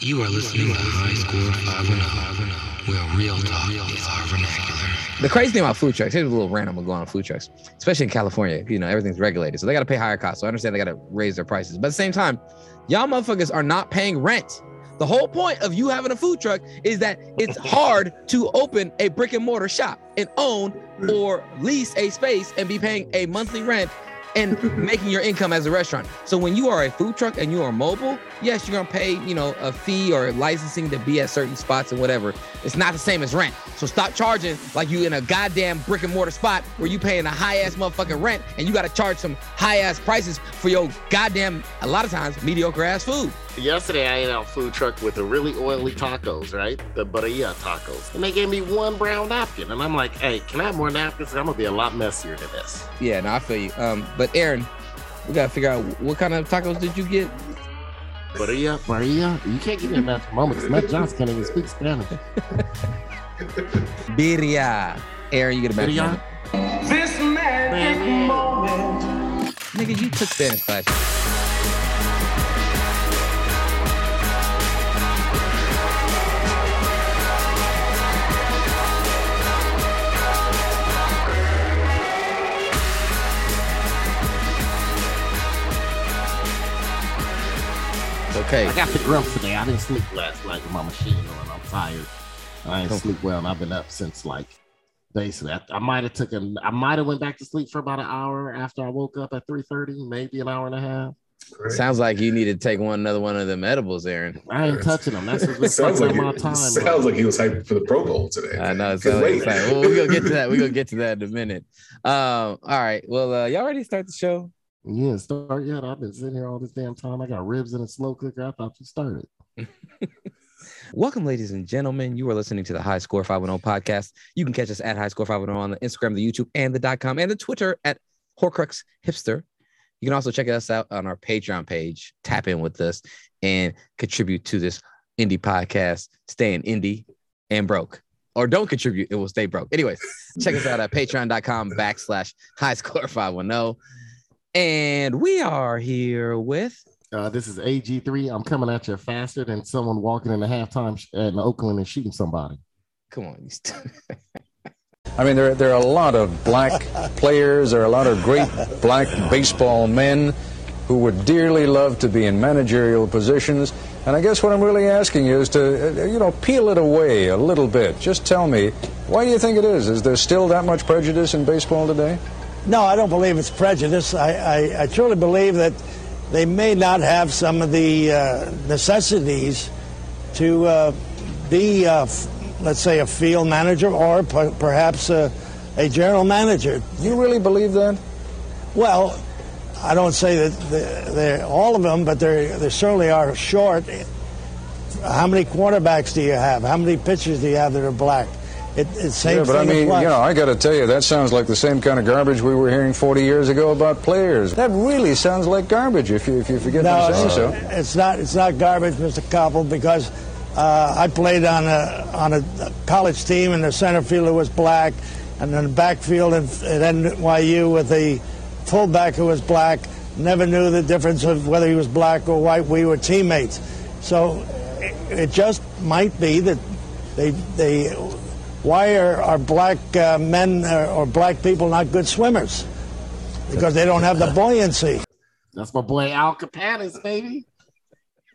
You are listening to High Score 510, where real talk is our vernacular. The crazy thing about food trucks, here's a little random to go on food trucks, especially in California. You know, everything's regulated. So they got to pay higher costs. So I understand they got to raise their prices. But at the same time, y'all motherfuckers are not paying rent. The whole point of you having a food truck is that it's hard to open a brick and mortar shop and own or lease a space and be paying a monthly rent and making your income as a restaurant. So when you are a food truck and you are mobile, yes, you're gonna pay, you know, a fee or licensing to be at certain spots and whatever. It's not the same as rent. So stop charging like you in a goddamn brick and mortar spot where you paying a high ass motherfucking rent and you gotta charge some high ass prices for your goddamn, a lot of times, mediocre ass food. Yesterday, I ate out food truck with the really oily tacos, right? The barilla tacos. And they gave me one brown napkin. And I'm like, hey, can I have more napkins? I'm going to be a lot messier than this. Yeah, no, I feel you. Um, but Aaron, we gotta figure out what kind of tacos did you get? Barilla, barilla. You can't give me a natural moment Matt Johnson can't even speak Spanish. Birria. Aaron, you get a match. Birria? This magic moment. Nigga, you took Spanish class. Okay. I got the grumps today. I didn't sleep last night with my machine on. I'm tired. I didn't sleep well, and I've been up since like basically. I, I might have taken. I might have went back to sleep for about an hour after I woke up at three thirty, maybe an hour and a half. Sounds like you need to take one another one of them edibles, Aaron. I ain't touching them. That's what's been sounds like sucking he, up my time. sounds like he was hyped for the Pro Bowl today. I know. It Couldn't like Well, we're gonna get to that. We're gonna get to that in a minute. Um, all right. Well, uh, y'all ready to start the show? Yeah, start yet. I've been sitting here all this damn time. I got ribs in a slow cooker. I thought you started. Welcome, ladies and gentlemen. You are listening to the High Score 510 podcast. You can catch us at High Score 510 on the Instagram, the YouTube, and the dot com, and the Twitter at Horcrux Hipster. You can also check us out on our Patreon page. Tap in with us and contribute to this indie podcast, staying indie and broke. Or don't contribute, it will stay broke. Anyways, check us out at patreon.com backslash high score 510. And we are here with Uh, this is AG3. I'm coming at you faster than someone walking in the halftime sh- in Oakland and shooting somebody. come on, I mean, there, there are a lot of black players, there are a lot of great black baseball men who would dearly love to be in managerial positions. And I guess what I'm really asking you is to, uh, you know, peel it away a little bit. Just tell me, why do you think it is? Is there still that much prejudice in baseball today? No, I don't believe it's prejudice. I, I, I truly believe that they may not have some of the uh, necessities to uh, be, uh, f- let's say, a field manager or per- perhaps a, a general manager. You really believe that? Well, I don't say that they're, they're all of them, but they certainly are short. How many quarterbacks do you have? How many pitchers do you have that are black? It, it same yeah, but I mean, you know, I got to tell you, that sounds like the same kind of garbage we were hearing 40 years ago about players. That really sounds like garbage, if you if you forget No, to say it's, so. it's not. It's not garbage, Mr. Koppel, because uh, I played on a on a college team, and the center fielder was black, and then the backfield at, at NYU with a fullback who was black. Never knew the difference of whether he was black or white. We were teammates, so it, it just might be that they they. Why are, are black uh, men uh, or black people not good swimmers? Because they don't have the buoyancy. That's my boy Al Campanis, baby.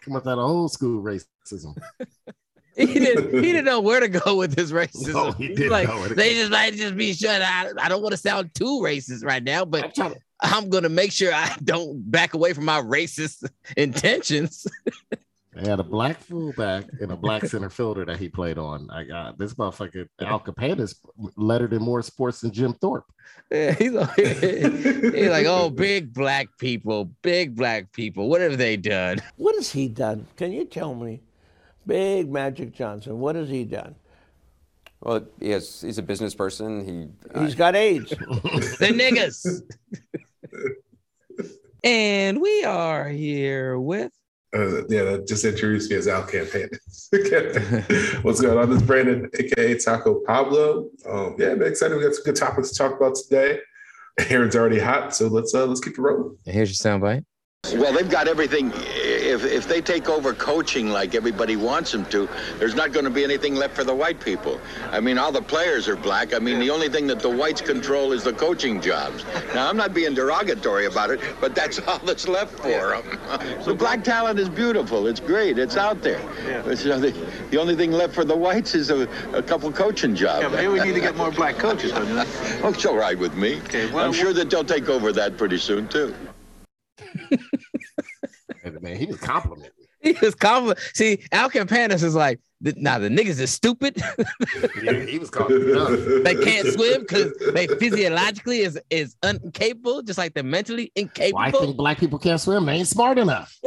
Come with that old school racism. he didn't he didn't know where to go with his racism. No, he didn't like, know where to they go. just might just be shut out. I don't want to sound too racist right now, I'm but to, I'm gonna make sure I don't back away from my racist intentions. they had a black fullback and a black center fielder that he played on. I got this motherfucker Al Campanis lettered in more sports than Jim Thorpe. Yeah, he's, like, he's like, oh, big black people, big black people. What have they done? What has he done? Can you tell me? Big Magic Johnson, what has he done? Well, yes, he's a business person. He uh, He's got AIDS. The niggas. and we are here with Uh, yeah, that just introduced me as Al Campaign. What's going on? This is Brandon, aka Taco Pablo. Um, yeah, man, excited. We got some good topics to talk about today. Aaron's already hot, so let's uh let's keep it rolling. and here's your soundbite. Well, they've got everything if, if they take over coaching like everybody wants them to, there's not going to be anything left for the white people. I mean, all the players are black. I mean, the only thing that the whites control is the coaching jobs. Now, I'm not being derogatory about it, but that's all that's left for them. the black talent is beautiful. It's great. It's out there. But, you the, the only thing left for the whites is a, a couple coaching jobs. Yeah, maybe we need to get more black coaches, don't you? Oh, it's all right with me. well, I'm sure that they'll take over that pretty soon, too. Man, he was complimenting. He was compliment. See, Al Campanis is like, now nah, the niggas is stupid. Yeah, he was calling me they can't swim because they physiologically is is incapable, just like they're mentally incapable. Well, I think black people can't swim. They ain't smart enough.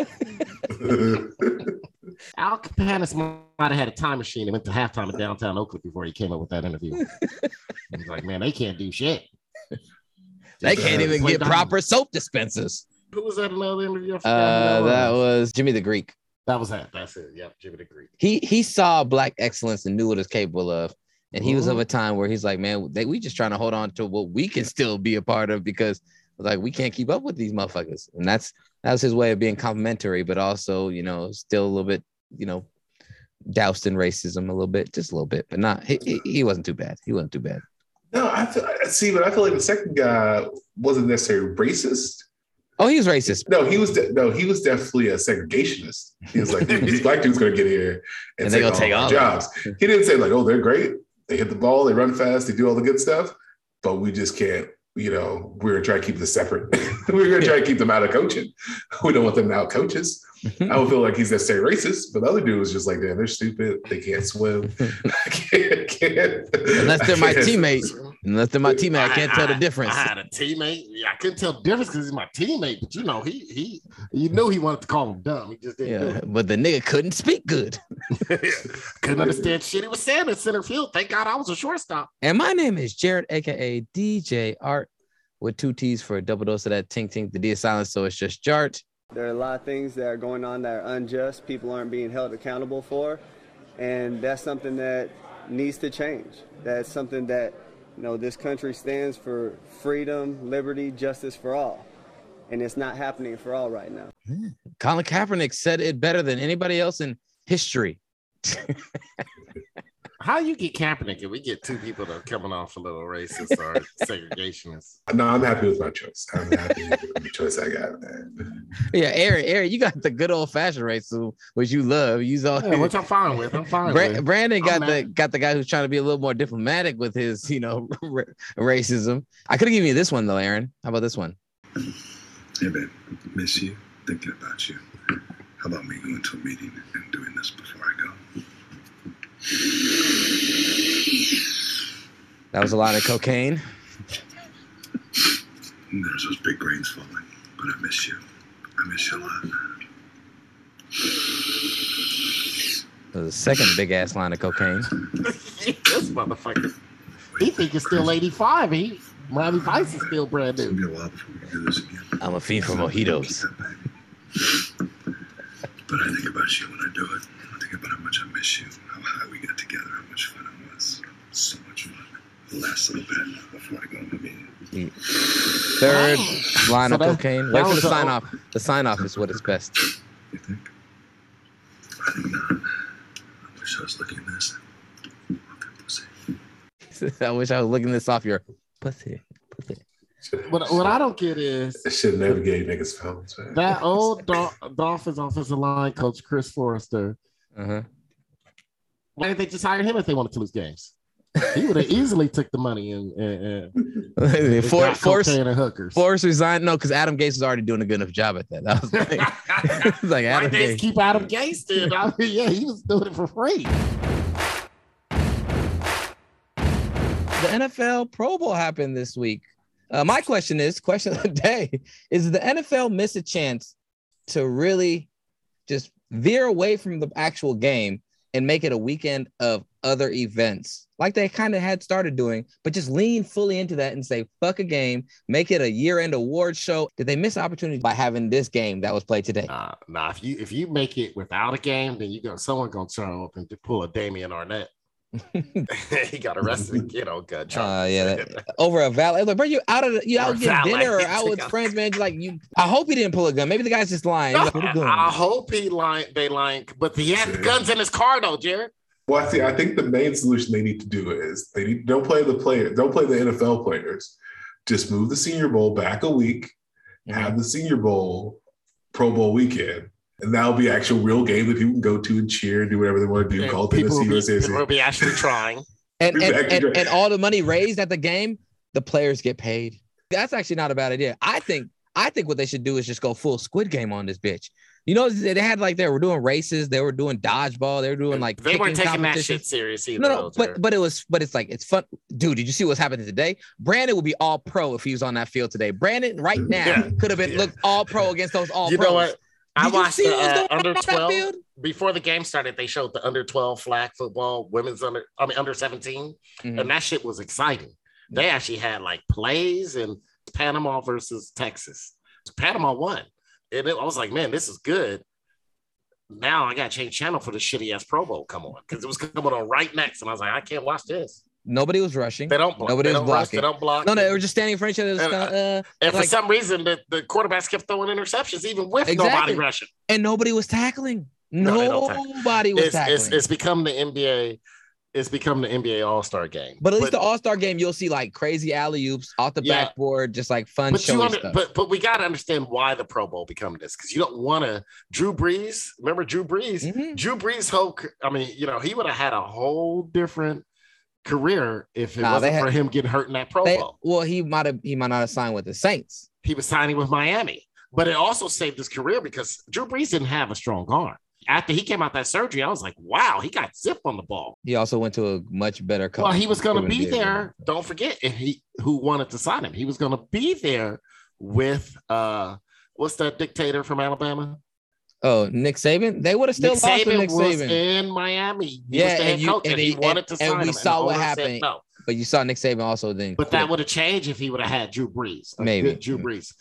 Al Campanis might have had a time machine and went to halftime in downtown Oakland before he came up with that interview. He's like, man, they can't do shit. they Just, can't uh, even get dumb. proper soap dispensers. Who was that another interview? I forgot who Uh, that was. was Jimmy the Greek. that was that. That's it. Yep, Jimmy the Greek. He he saw black excellence and knew what it's capable of. And he was of a time where he's like, man, they, we just trying to hold on to what we can still be a part of because like we can't keep up with these motherfuckers. And that's that's his way of being complimentary, but also, you know, still a little bit, you know, doused in racism a little bit, just a little bit, but not he, he, he wasn't too bad. He wasn't too bad. No, I feel, I see, but I feel like the second guy wasn't necessarily racist. Oh, he was racist. No, he was de- no, he was definitely a segregationist. He was like, these black dudes gonna get here and, And take gonna all take all jobs. He didn't say like, oh, they're great. They hit the ball, they run fast, they do all the good stuff, but we just can't. You know, we're gonna try to keep this separate. we're gonna try to keep them out of coaching. We don't want them out coaches. Mm-hmm. I don't feel like he's necessarily racist, but the other dude was just like, damn, they're stupid. They can't swim. I can't, can't, Unless they're my can't- teammate. Unless they're my teammate, I can't tell the difference. I had a teammate. Yeah, I couldn't tell the difference because he's my teammate. But you know, he he you knew he wanted to call him dumb. He just didn't. Yeah, but the nigga couldn't speak good. Couldn't understand shit he was saying in center field. Thank God I was a shortstop. And my name is Jared, aka DJ Art, with two T's for a double dose of that tink tink. The D is silent, so it's just Jart. There are a lot of things that are going on that are unjust, people aren't being held accountable for, and that's something that needs to change. That's something that, you know, this country stands for freedom, liberty, justice for all. And it's not happening for all right now. Hmm. Colin Kaepernick said it better than anybody else in history. How you get Kaepernick if we get two people that are coming off a little racist or segregationist? No, I'm happy with my choice. I'm happy with the choice I got, man. Yeah, Aaron, Aaron, you got the good old fashioned racism, which you love. You all, Yeah, which I'm fine with. I'm fine Bra- with. Brandon got I'm the mad. got the guy who's trying to be a little more diplomatic with his, you know, ra- racism. I could have given you this one though, Aaron. How about this one? Hey, babe, miss you, thinking about you. How about me going to a meeting and doing this before I go? That was a lot of cocaine. There's those big rains falling, but I miss you. I miss you a lot. That was a second big ass line of cocaine. this motherfucker. He think it's still 85. He Miami Vice is still brand new. Be a while before we do this again. I'm a fiend for mojitos. But I think about you when I do it. I think about how much I miss you, how high we got together, how much fun it was. So much fun. The last little bit before I go on the meeting. Third line So of that- cocaine. Wait for the sign off. The sign off is what is best. I think not. I wish I was looking at this. I wish I was looking this off your pussy. What, what I don't get is That shit never gave niggas phones, man. that old Dol- Dolphins offensive line coach Chris Foerster. Uh-huh. Why didn't they just hire him if they wanted to lose games? He would have easily took the money and, and, and For, got force, cocaine and hookers. Force resigned. No, because Adam Gase was already doing a good enough job at that. That was the thing. It's like Why Adam did they Gates. keep Adam Gase then? I mean, yeah, he was doing it for free. The NFL Pro Bowl happened this week. Uh, my question is, question of the day, is the NFL miss a chance to really just veer away from the actual game and make it a weekend of other events, like they kind of had started doing, but just lean fully into that and say, fuck a game, make it a year-end award show. Did they miss opportunity by having this game that was played today? Nah, nah. If you if you make it without a game, then you go someone gonna show up and pull a Damon Arnette. he got arrested, you know, gun Uh, yeah, that, over a valet. Like, bro, you out of the, you out getting dinner or out with friends, man. Like you, I hope he didn't pull a gun. Maybe the guy's just lying. Like, "What. I hope he lying. They lying, but he had guns in his car though, Jared. Well, I think I think the main solution they need to do is they need, don't play the player, don't play the NFL players. Just move the Senior Bowl back a week, have the Senior Bowl Pro Bowl weekend, and that'll be actual real game that people can go to and cheer and do whatever they want to do. Call People Tennessee will, be, people will be actually trying. and and, and, your- and all the money raised at the game, the players get paid. That's actually not a bad idea. I think I think what they should do is just go full Squid Game on this bitch. You know, they had like they were doing races, they were doing dodgeball, they were doing like They weren't taking that competitions. shit serious either. No, no, but but it was but it's like it's fun, dude. Did you see what's happening today? Brandon would be all pro if he was on that field today. Brandon right now Yeah. could have been looked all pro against those all. you know what? I Did you watched see the uh, under twelve before the game started. They showed the under twelve flag football, women's under, I mean under 17 Mhm. and that shit was exciting. They actually had like plays and Panama versus Texas. Panama won, and it, I was like, man, this is good. Now I got to change channel for the shitty ass Pro Bowl come on because it was coming on right next, and I was like, I can't watch this. Nobody was rushing. They don't block. Nobody they was don't rush, blocking. They don't block. No, no, they were just standing in front of each other. And, kinda, uh, and for like- some reason, the, the quarterbacks kept throwing interceptions, even with Exactly. nobody rushing. and nobody was tackling. No. Nobody was It's, tackling. it's, it's become the NBA. It's become the NBA All Star game. but at least the All Star game, you'll see like crazy alley oops off the Yeah. backboard, just like fun but you under, stuff. but but we got to understand why the Pro Bowl become this because you don't want to. Drew Brees, remember Drew Brees? Mm-hmm. Drew Brees' whole, I mean, you know, he would have had a whole different career if it Nah, wasn't had- for him getting hurt in that Pro They- Bowl. well, he might have he might not have signed with the Saints. He was signing with Miami, but it also saved his career because Drew Brees didn't have a strong arm. After he came out that surgery, I was like, wow, he got zip on the ball. He also went to a much better coach. Well, he was going to be there. Don't forget, and he who wanted to sign him. He was going to be there with uh, what's that dictator from Alabama? Oh, Nick Saban. They would have still Nick lost to Saban Nick was Saban. in Miami. He yeah, was the head and you coach, and, he, wanted and, to sign and we him. saw what happened. no, But you saw Nick Saban also then. but that would have changed if he would have had Drew Brees. Maybe. Drew Brees.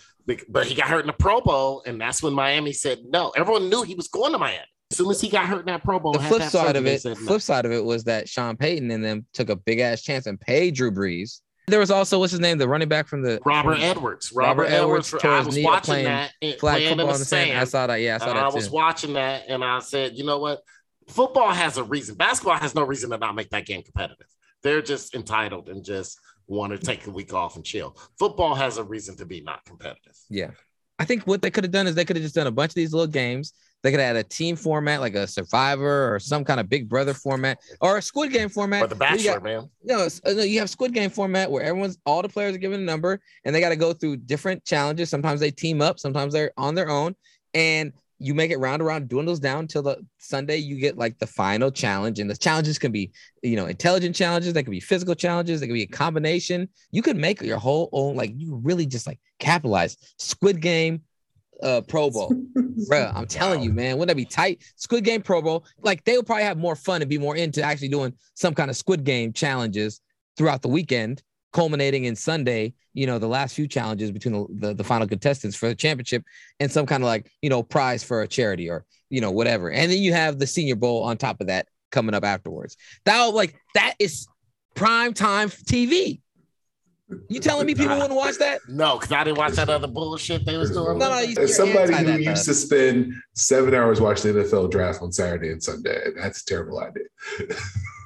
But he got hurt in the Pro Bowl, and that's when Miami said no. Everyone knew he was going to Miami. As soon as he got hurt in that Pro Bowl, the flip side of it, no. flip side of it was that Sean Payton and them took a big ass chance and paid Drew Brees. There was also what's his name, the running back from the Robert Edwards. Robert, Edwards. tore I was watching playing that and flag playing football the in the sand. sand. I saw that. Yeah, I saw and that I too. was watching that, and I said, you know what? Football has a reason. Basketball has no reason to not make that game competitive. They're just entitled and just want to take a week off and chill. Football has a reason to be not competitive. Yeah. I think what they could have done is they could have just done a bunch of these little games. They could add a team format like a Survivor or some kind of Big Brother format or a Squid Game format. Or the you Bachelor, got- man. No, it's- uh, you have Squid Game format where everyone's all the players are given a number and they got to go through different challenges. Sometimes they team up, sometimes they're on their own, and you make it round around, dwindles down until the Sunday. You get like the final challenge, and the challenges can be, you know, intelligent challenges. They can be physical challenges. They can be a combination. You could make your whole own, like you really just like capitalize Squid Game, uh, Pro Bowl, bro. I'm telling you, man, wouldn't that be tight? Squid Game Pro Bowl, like they would probably have more fun and be more into actually doing some kind of Squid Game challenges throughout the weekend, culminating in Sunday. You know, the last few challenges between the, the, the final contestants for the championship and some kind of like you know prize for a charity or you know whatever, and then you have the Senior Bowl on top of that coming up afterwards. That like that is prime time TV. You telling me people wouldn't watch that? No, because I didn't watch that other bullshit they was doing. No, no, you- As somebody who that, used to spend seven hours watching the NFL draft on Saturday and Sunday, that's a terrible idea.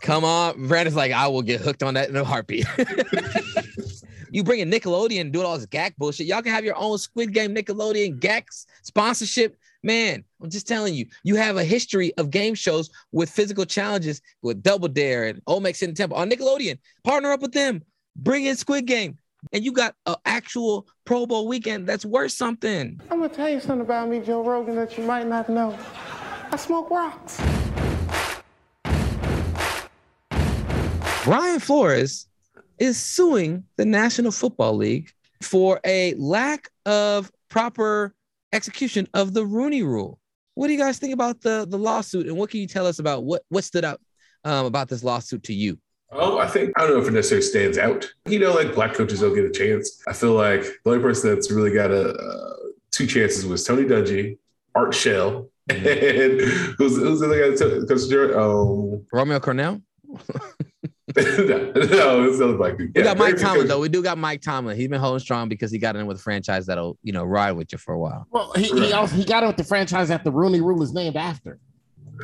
Come on, Brandon's like, I will get hooked on that in a heartbeat. you bring in Nickelodeon and do all this gag bullshit. Y'all can have your own Squid Game Nickelodeon gags sponsorship. Man, I'm just telling you, you have a history of game shows with physical challenges with Double Dare and Omex in the Temple on Nickelodeon. Partner up with them, bring in Squid Game, and you got an actual Pro Bowl weekend that's worth something. I'm gonna tell you something about me, Joe Rogan, that you might not know. I smoke rocks. Brian Flores is suing the National Football League for a lack of proper execution of the Rooney Rule. What do you guys think about the the lawsuit, and what can you tell us about what what stood out um, about this lawsuit to you? Oh, I think I don't know if it necessarily stands out. You know, like black coaches don't get a chance. I feel like the only person that's really got a uh, two chances was Tony Dungy, Art Shell, and who's who's the other guy? that took- Coach Jordan? Um, Romeo Crennel. no, no, it's not a black dude. We Yeah, got Mike Tomlin though. We do got Mike Tomlin. He's been holding strong because he got in with a franchise that'll you know ride with you for a while. Well, he, he also he got it with the franchise that the Rooney Rule is named after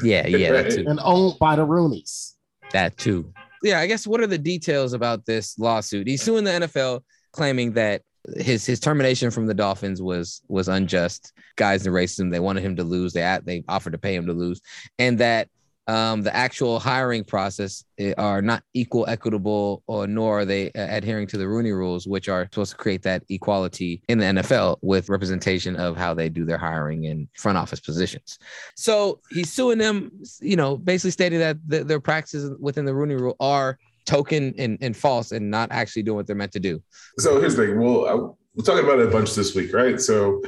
Yeah, yeah, that too. and owned by the Rooneys. That too. Yeah, I guess what are the details about this lawsuit? He's suing the NFL, claiming that his his termination from the Dolphins was was unjust. Guys in racism, they wanted him to lose. They they offered to pay him to lose, and that um, the actual hiring process eh, are not equal, equitable, or nor are they uh, adhering to the Rooney rules, which are supposed to create that equality in the NFL with representation of how they do their hiring in front office positions. So he's suing them, you know, basically stating that the, their practices within the Rooney Rule are token and, and false and not actually doing what they're meant to do. So here's the thing. Well, I, we're talking about it a bunch this week, right? So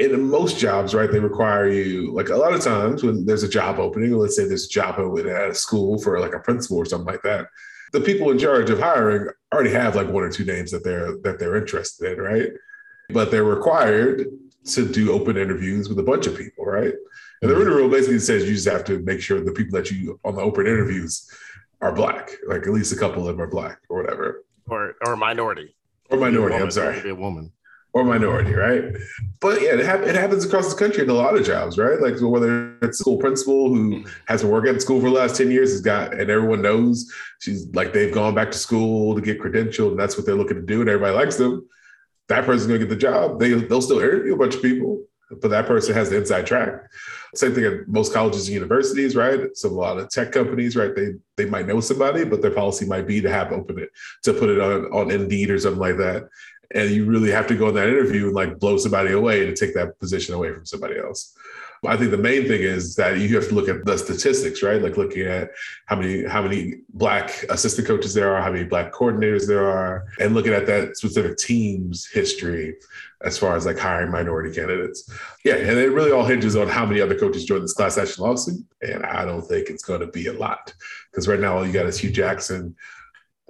in most jobs, right, they require you like a lot of times when there's a job opening, or let's say there's a job opening at a school for like a principal or something like that. The people in charge of hiring already have like one or two names that they're that they're interested in, right? But they're required to do open interviews with a bunch of people, right? And the mm-hmm. Rooney Rule basically says you just have to make sure the people that you on the open interviews are black, like at least a couple of them are black or whatever, or or minority, or minority. I'm sorry, a woman. Or minority, right? But yeah, it, hap- it happens across the country in a lot of jobs, right? Like whether it's a school principal who has been working at school for the last 10 years has got and everyone knows she's like they've gone back to school to get credentialed and that's what they're looking to do and everybody likes them. That person's gonna get the job. They they'll still interview a bunch of people, but that person has the inside track. Same thing at most colleges and universities, right? So a lot of tech companies, right? They they might know somebody, but their policy might be to have open it to put it on on Indeed or something like that. And you really have to go in that interview and like blow somebody away to take that position away from somebody else. I think the main thing is that you have to look at the statistics, right? Like looking at how many how many black assistant coaches there are, how many black coordinators there are, and looking at that specific team's history as far as like hiring minority candidates. Yeah, and it really all hinges on how many other coaches join this class action lawsuit. And I don't think it's going to be a lot because right now all you got is Hue Jackson,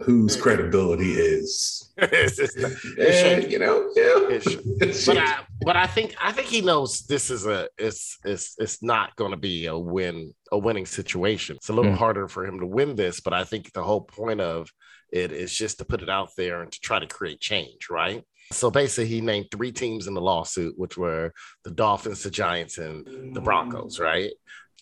whose credibility is, eh, you know, yeah. but I but I think I think he knows this is a it's it's it's not going to be a win a winning situation. It's a little Mm. harder for him to win this, but I think the whole point of it is just to put it out there and to try to create change, right? So basically, he named three teams in the lawsuit, which were the Dolphins, the Giants, and the Broncos, right?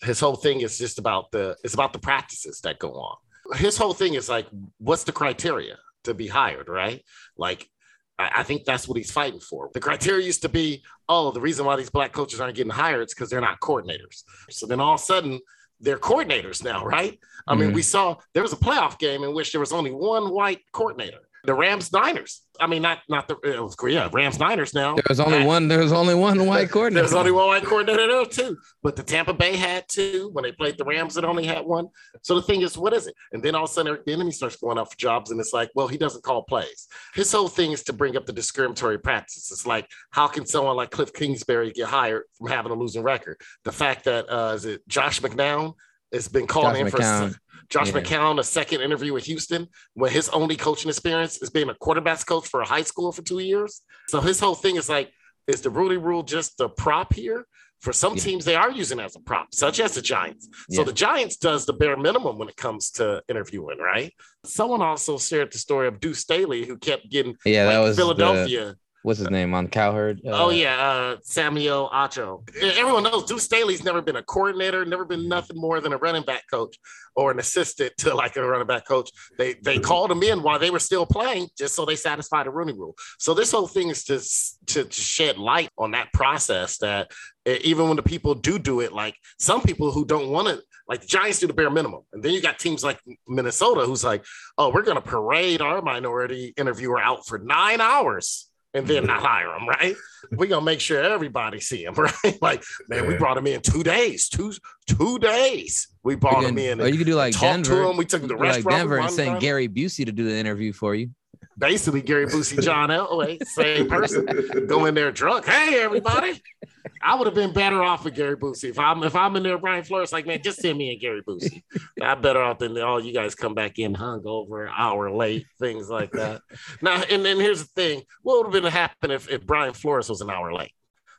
His whole thing is just about the it's about the practices that go on. His whole thing is like, what's the criteria to be hired, right? Like I I think that's what he's fighting for. The criteria used to be, oh, the reason why these black coaches aren't getting hired is because they're not coordinators. So then all of a sudden, they're coordinators now, right? I mean, Mhm. we saw there was a playoff game in which there was only one white coordinator. The Rams Niners. I mean, not not the it was, yeah Rams Niners now. There was only one. There was only one white coordinator. There's only one white coordinator there too. But the Tampa Bay had two. When they played the Rams, it only had one. So the thing is, what is it? And then all of a sudden, the enemy starts going out for jobs, and it's like, well, he doesn't call plays. His whole thing is to bring up the discriminatory practices. It's like, how can someone like Cliff Kingsbury get hired from having a losing record? The fact that uh, is it Josh McCown has been called Josh in for Josh Yeah. McCown a second interview with Houston when his only coaching experience is being a quarterbacks coach for a high school for two years. So his whole thing is like, is the Rudy rule just the prop here? For some teams, they are using it as a prop, such as the Giants. So the Giants does the bare minimum when it comes to interviewing, right? Someone also shared the story of Deuce Staley, who kept getting Yeah, that like, was the- Philadelphia. What's his name on Cowherd? Uh, oh yeah, uh, Samuel Acho. Everyone knows Deuce Staley's never been a coordinator, never been nothing more than a running back coach or an assistant to like a running back coach. They they called him in while they were still playing just so they satisfied the Rooney Rule. So this whole thing is to to, to shed light on that process that even when the people do do it, like some people who don't want to. Like the Giants do the bare minimum. And then you got teams like Minnesota who's like, oh, we're going to parade our minority interviewer out for nine hours and then not hire him, right? We're gonna make sure everybody see him, right? Like, man, we brought him in two days, two two days. We brought You him in. or you could do like Denver. him. We took him to the restaurant. like Denver and send. Gary Busey to do the interview for you. Basically, Gary Busey, John Elway, same person. going there drunk. Hey, everybody. I would have been better off with Gary Busey. If I'm if I'm in there, Brian Flores, like, man, just send me and Gary Busey. I'm better off than all you guys come back in hungover, an hour late, things like that. Now, and then here's the thing: what would have been happen if, if Brian Flores was an hour late?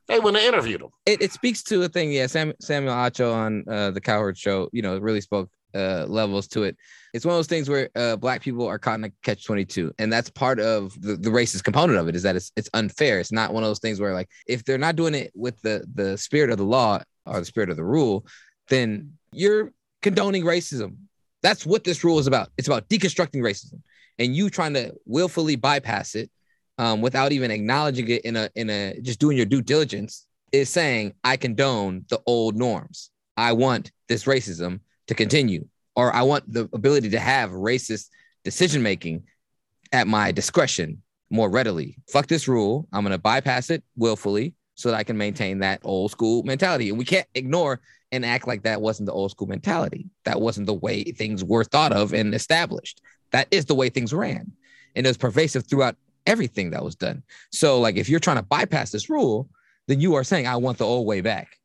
They wouldn't have interviewed him. It, it speaks to a thing. Yeah, Sam, Samuel Acho on uh, the Cowherd Show, you know, really spoke uh, levels to it. It's one of those things where uh, black people are caught in a catch 22. And that's part of the, the racist component of it is that it's, it's unfair. It's not one of those things where like, if they're not doing it with the, the spirit of the law or the spirit of the rule, then you're condoning racism. That's what this rule is about. It's about deconstructing racism and you trying to willfully bypass it um, without even acknowledging it in a, in a, just doing your due diligence is saying, I condone the old norms. I want this racism to continue or I want the ability to have racist decision making at my discretion more readily. Fuck this rule. I'm going to bypass it willfully so that I can maintain that old school mentality. And we can't ignore and act like that wasn't the old school mentality. That wasn't the way things were thought of and established. That is the way things ran. And it was pervasive throughout everything that was done. So, like, if you're trying to bypass this rule, then you are saying, I want the old way back.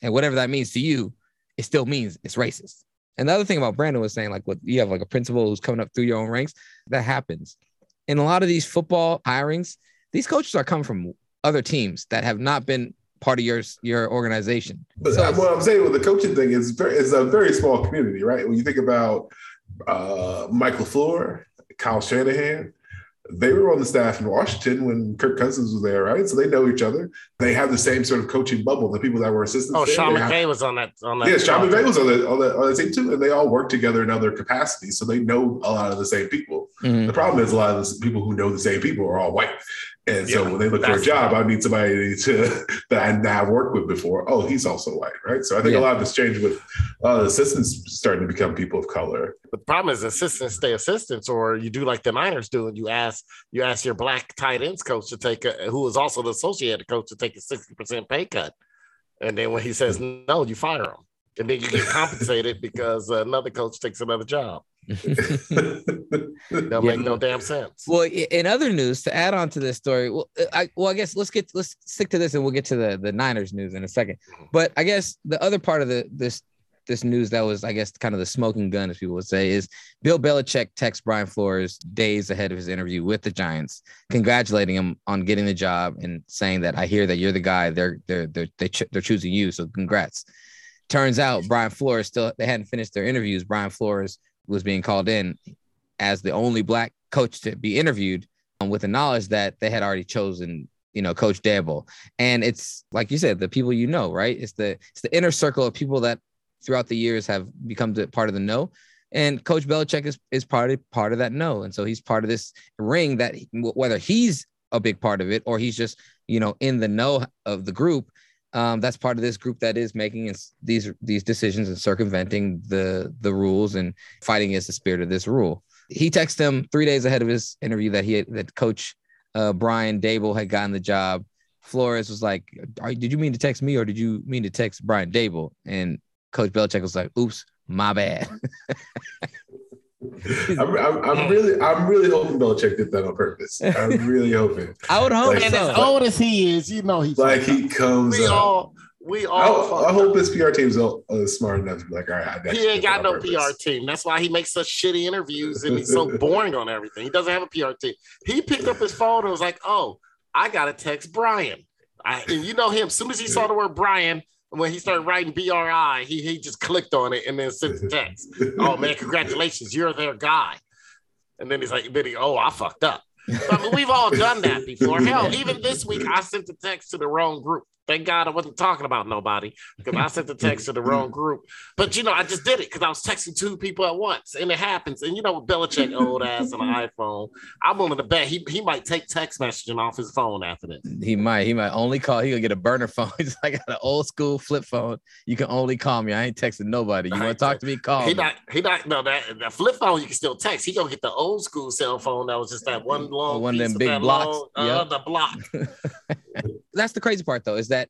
And whatever that means to you, it still means it's racist. And the other thing about Brandon was saying, like, what you have like a principal who's coming up through your own ranks, that happens. In a lot of these football hirings, these coaches are coming from other teams that have not been part of your your organization. But so, what I'm saying with the coaching thing is very is a very small community, right? When you think about uh, Mike LaFleur, Kyle Shanahan, they were on the staff in Washington when Kirk Cousins was there, right? So they know each other. They have the same sort of coaching bubble. The people that were assistants. Oh, there, Sean have, McVay was on that. On that yeah, Sean McVay was on the, on the on the team too, and they all work together in other capacities, so they know a lot of the same people. Mm-hmm. The problem is a lot of the people who know the same people are all white. And so Yeah, when they look for a job, I need somebody to that I have worked with before. Oh, he's also white, right? So I think Yeah. a lot of this changed with uh, assistants starting to become people of color. The problem is assistants stay assistants, or you do like the Niners do, and you ask you ask your black tight ends coach to take a, who is also the associated coach to take a sixty percent pay cut, and then when he says no, you fire him, and then you get compensated because another coach takes another job. That make no damn sense. Well, in other news, to add on to this story, well, I well, I guess let's get let's stick to this, and we'll get to the the Niners news in a second. Mm-hmm. But I guess the other part of the this this news that was, I guess, kind of the smoking gun, as people would say, is Bill Belichick texts Brian Flores days ahead of his interview with the Giants, congratulating him on getting the job and saying that I hear that you're the guy. They're they're they're they ch- they're choosing you, so congrats. Turns out Brian Flores still they hadn't finished their interviews. Brian Flores was being called in as the only black coach to be interviewed um, with the knowledge that they had already chosen you know coach Daboll. And it's like you said the people you know right? It's the it's the inner circle of people that throughout the years have become the, part of the know. And coach Belichick is, is part of part of that no and so he's part of this ring that he- whether he's a big part of it or he's just you know in the know of the group um, that's part of this group that is making these these decisions and circumventing the the rules and fighting against the spirit of this rule. He texted him three days ahead of his interview that he had, that Coach uh, Brian Daboll had gotten the job. Flores was like, "Did you mean to text me or did you mean to text Brian Daboll?" And Coach Belichick was like, "Oops, my bad." I'm, I'm, I'm really, I'm really hoping Belichick did that on purpose. I'm really hoping. I would hope Like- And as old as he is, you know he's Like he comes we up. all we I, all I hope his PR team's all, uh, smart enough to be like, all right, I got he ain't got no purpose." PR team. That's why he makes such shitty interviews and he's so boring on everything. He doesn't have a PR team. He picked up his phone and was like, "Oh, I gotta text Brian." I, and you know him. As soon as he saw the word Brian, when he started writing BRI, he he just clicked on it and then sent the text. oh man, congratulations, you're their guy. And then he's like, he, oh, I fucked up. So, I mean, we've all done that before. Hell, even this week, I sent the text to the wrong group. Thank God I wasn't talking about nobody because I sent the text to the wrong group. But you know, I just did it because I was texting two people at once, and it happens. And you know, with Belichick old ass on an iPhone, I'm willing to bet he he might take text messaging off his phone after this. he might, he might only call. He gonna get a burner phone. He's like got an old school flip phone. You can only call me. I ain't texting nobody. You want to talk to me? Call He me. not he not no that the flip phone you can still text. He gonna get the old school cell phone that was just that one long one of them big that blocks. long- uh, Yep. the block. That's the crazy part though is that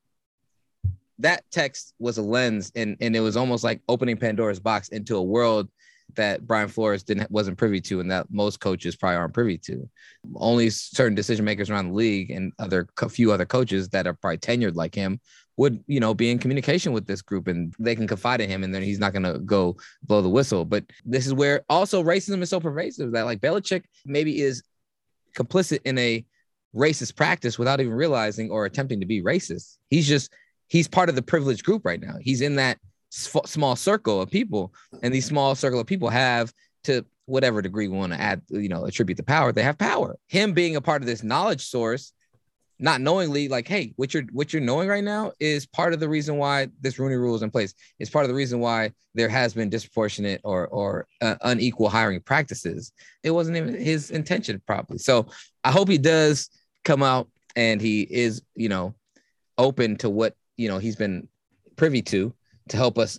that text was a lens and and it was almost like opening pandora's box into a world that brian flores didn't wasn't privy to and that most coaches probably aren't privy to. Only certain decision makers around the league and other a few other coaches that are probably tenured like him would you know be in communication with this group and they can confide in him and then he's not going to go blow the whistle. But this is where also racism is so pervasive that like Belichick maybe is complicit in a racist practice without even realizing or attempting to be racist. He's just he's part of the privileged group right now. He's in that small circle of people, and these small circle of people have to whatever degree we want to add, you know, attribute the power. They have power. Him being a part of this knowledge source, not knowingly, like, hey, what you're what you're knowing right now is part of the reason why this Rooney Rule is in place. It's part of the reason why there has been disproportionate or or uh, unequal hiring practices. It wasn't even his intention, probably. So I hope he does come out and he is, you know, open to what you know he's been privy to to help us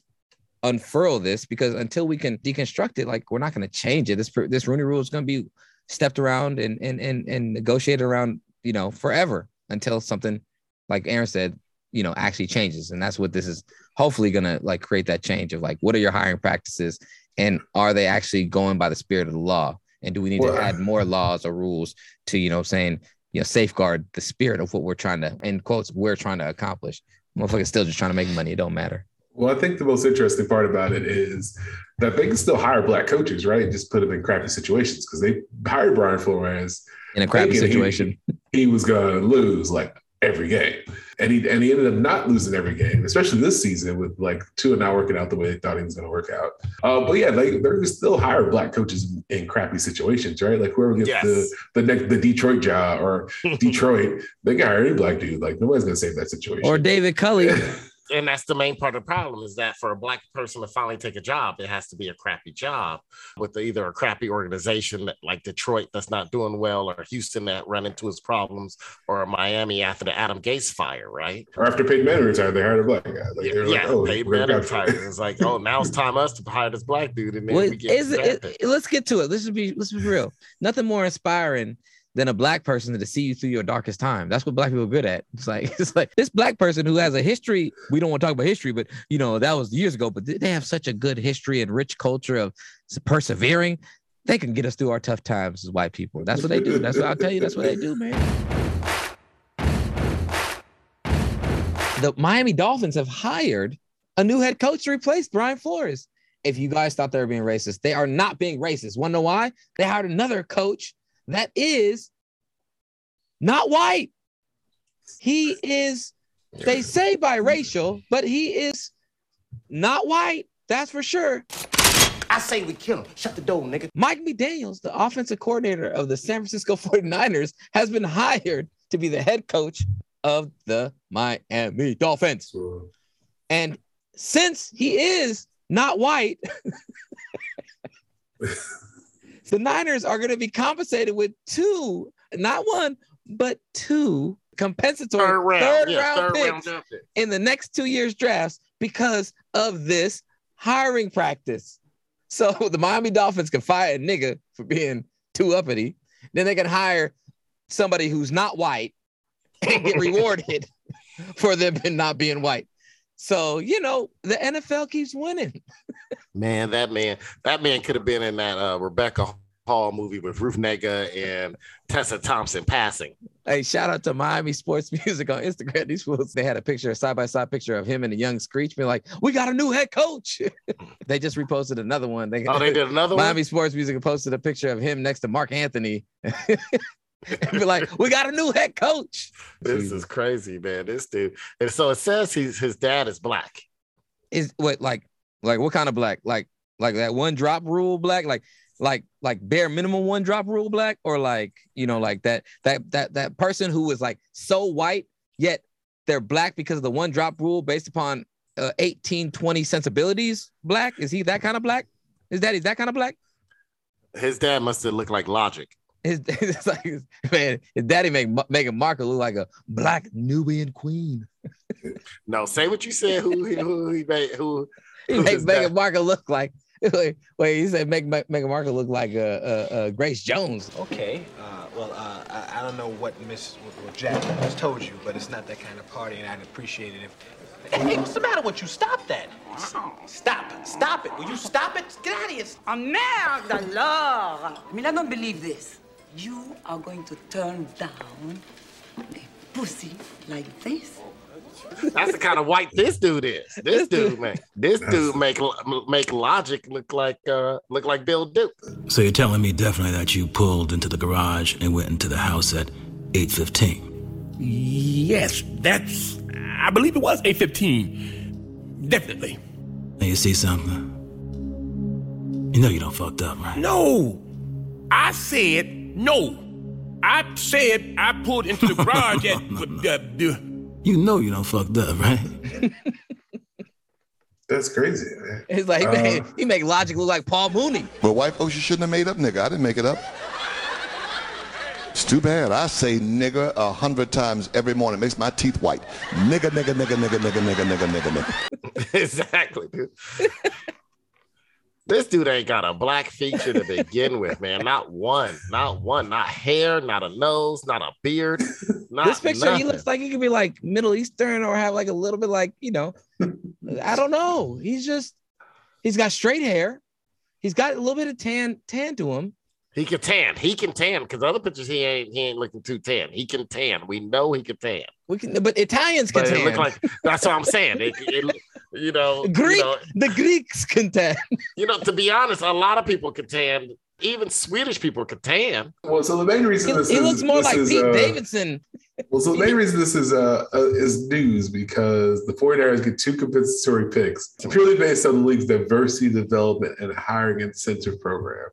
unfurl this because until we can deconstruct it, like we're not going to change it. This this Rooney Rule is going to be stepped around and and and and negotiated around, you know, forever until something like Aaron said, you know, actually changes. And that's what this is hopefully going to like create that change of like what are your hiring practices and are they actually going by the spirit of the law? And do we need Well, to add more laws or rules to, you know, saying, you know, safeguard the spirit of what we're trying to, in quotes, we're trying to accomplish. Motherfuckers still just trying to make money. It don't matter. Well, I think the most interesting part about it is that they can still hire black coaches, right? Just put them in crappy situations because they hired Brian Flores In a crappy thinking he- situation. He, was going to lose like every game, and he and he ended up not losing every game, especially this season with like two and not working out the way they thought he was going to work out. Uh, but yeah, like they're still hire black coaches in crappy situations, right? Like whoever gets Yes. the the next the Detroit job or Detroit, they can hire any black dude. Like nobody's going to save that situation. Or David Culley. and that's the main part of the problem is that for a black person to finally take a job, it has to be a crappy job with either a crappy organization that, like Detroit that's not doing well, or Houston that run into its problems, or Miami after the Adam Gase fire, right? or after Peyton Manning retired, they hired a black guy. Like they're yeah, like, oh, Peyton we're Manning retired. It's like, oh, now it's time us to hire this black dude, and then Well, we get is it, it- let's get to it. Let's be let's be real. Nothing more inspiring than a black person to see you through your darkest time. That's what black people are good at. It's like it's like this black person who has a history. We don't want to talk about history, but you know that was years ago. But they- have such a good history and rich culture of persevering. They can get us through our tough times as white people. That's what they do. That's what I'll tell you. That's what they do, man. The Miami Dolphins have hired a new head coach to replace Brian Flores. If you guys thought they were being racist, they are not being racist. Want to know why? They hired another coach that is not white. He is, they say biracial, but he is not white. That's for sure. I say we kill him. Shut the door, nigga. Mike McDaniels, the offensive coordinator of the San Francisco 49ers, has been hired to be the head coach of the Miami Dolphins. And since he is not white, the Niners are going to be compensated with two, not one, but two compensatory Third round, third yeah, round third picks round in the next two years drafts because of this hiring practice. So the Miami Dolphins can fire a nigga for being too uppity. Then they can hire somebody who's not white and get rewarded for them not being white. So, you know, the NFL keeps winning. Man, that man, that man could have been in that uh, Rebecca Hall movie with Ruth Negga and Tessa Thompson passing. Hey, shout out to Miami Sports Music on Instagram. These fools, they had a picture, a side by side picture of him and a young Screech being like, We got a new head coach. they just reposted another one. They, Oh, they did another one? Miami Sports Music posted a picture of him next to Marc Anthony. and be like, We got a new head coach. This is crazy, man. This dude. And so it says he's his dad is black. Is what like like what kind of black? Like like that one drop rule black? Like like like bare minimum one drop rule black or like you know like that that that that person who was like so white yet they're black because of the one drop rule based upon uh, 18 20 sensibilities black is he that kind of black is that is that kind of black His dad must have looked like Logic. His, it's like man his daddy make Meghan Markle look like a black Nubian queen No, say what you said. Who he who he made who he who make his Meghan Markle look like wait, wait he said make make Meghan Markle look like uh, uh, uh, Grace Jones Okay. Uh, well, uh, I, I don't know what Miss what, what has told you, but it's not that kind of party, and I'd appreciate it if. Hey, what's the matter with you? Stop that! Stop it! Stop it! Will you stop it? Get out of here! Oh, merde alors! I mean, I don't believe this. You are going to turn down a pussy like this? That's the kind of white this dude is. This dude, man. This dude make make Logic look like uh look like Bill Duke. So you're telling me definitely that you pulled into the garage and went into the house at 8:15. Yes, that's. I believe it was 815. Definitely. Now you see something? You know you don't fucked up, right? No, I said no. I said I pulled into the garage at uh, the. You know you don't fucked up, right? That's crazy, man. It's like he, Uh, make, he make logic look like Paul Mooney. But white folks, you shouldn't have made up nigga. I didn't make it up. It's too bad. I say nigga a hundred times every morning. It makes my teeth white. Nigga, nigga, nigga, nigga, nigga, nigga, nigga, nigga, nigga. exactly, dude. This dude ain't got a black feature to begin with, man. Not one, not one, not hair, not a nose, not a beard. Not this picture, nothing. he looks like he could be like Middle Eastern or have like a little bit like you know, I don't know. He's just he's got straight hair. He's got a little bit of tan tan to him. He can tan. He can tan because other pictures he ain't he ain't looking too tan. He can tan. We know he can tan. We can, but Italians can But it tan. look like that's what I'm saying. It, it, you know, Greek, you know, the Greeks can tan. you know, to be honest, a lot of people can tan. Even Swedish people can tan. Well, so the main reason He, this he is, looks more this like is, Pete uh, Davidson. Well, so the main reason this is uh, uh is news because the 49ers get two compensatory picks purely based on the league's diversity development and hiring incentive program.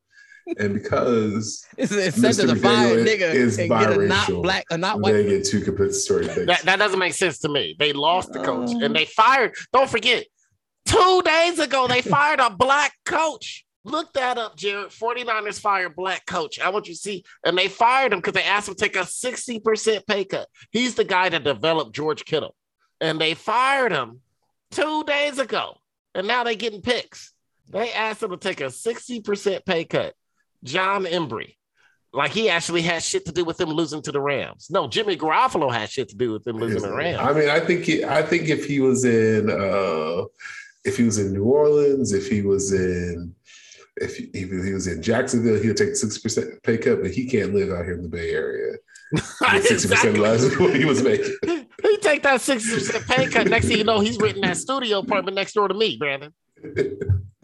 And because It's an incentive to fire nigga is and get a not black, a not they get two compensatory picks. That, that doesn't make sense to me. They lost the coach Oh. and they fired. Don't forget, two days ago, they fired a black coach. Look that up, Jared. 49ers fired black coach. I want you to see. And they fired him because they asked him to take a 60% pay cut. He's the guy that developed George Kittle. And they fired him two days ago. And now they're getting picks. They asked him to take a 60% pay cut. Jon Embree. Like he actually had shit to do with them losing to the Rams. No, Jimmy Garoppolo had shit to do with them losing to the Rams. I mean, I think he, I think if he was in uh if he was in New Orleans, if he was in if he, if he was in Jacksonville, he would take six percent pay cut, but he can't live out here in the Bay Area. Sixty percent less than what he was making. he take that 60% pay cut. Next thing you know, he's renting that studio apartment next door to me, Brandon.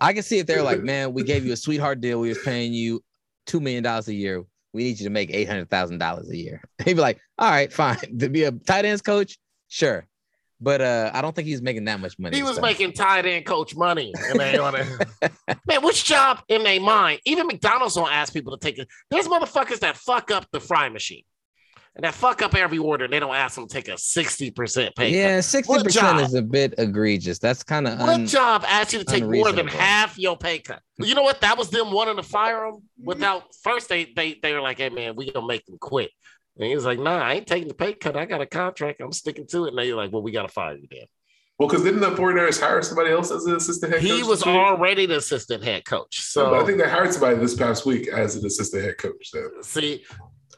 I can see if they're like, man, we gave you a sweetheart deal. We was paying you two million dollars a year. We need you to make eight hundred thousand dollars a year. He'd be like, all right, fine. To be a tight ends coach, sure. But uh, I don't think he's making that much money. He was stuff. making tight end coach money. And they on it. Man, which job in their mind? Even McDonald's don't ask people to take it. There's motherfuckers that fuck up the fry machine. And that fuck up every order. They don't ask them to take a 60% pay cut. Yeah, cut. sixty What percent job? is a bit egregious. That's kind of What un- job asked you to take more than half your pay cut? You know what? That was them wanting to fire him without first they they they were like, hey man, we gonna make them quit. And he was like, nah, I ain't taking the pay cut. I got a contract. I'm sticking to it. And they were like, well, we gotta fire you then. Well, because didn't the 49ers hire somebody else as an assistant head coach? He was this already the assistant head coach. No, but I think they hired somebody this past week as an assistant head coach. So. see,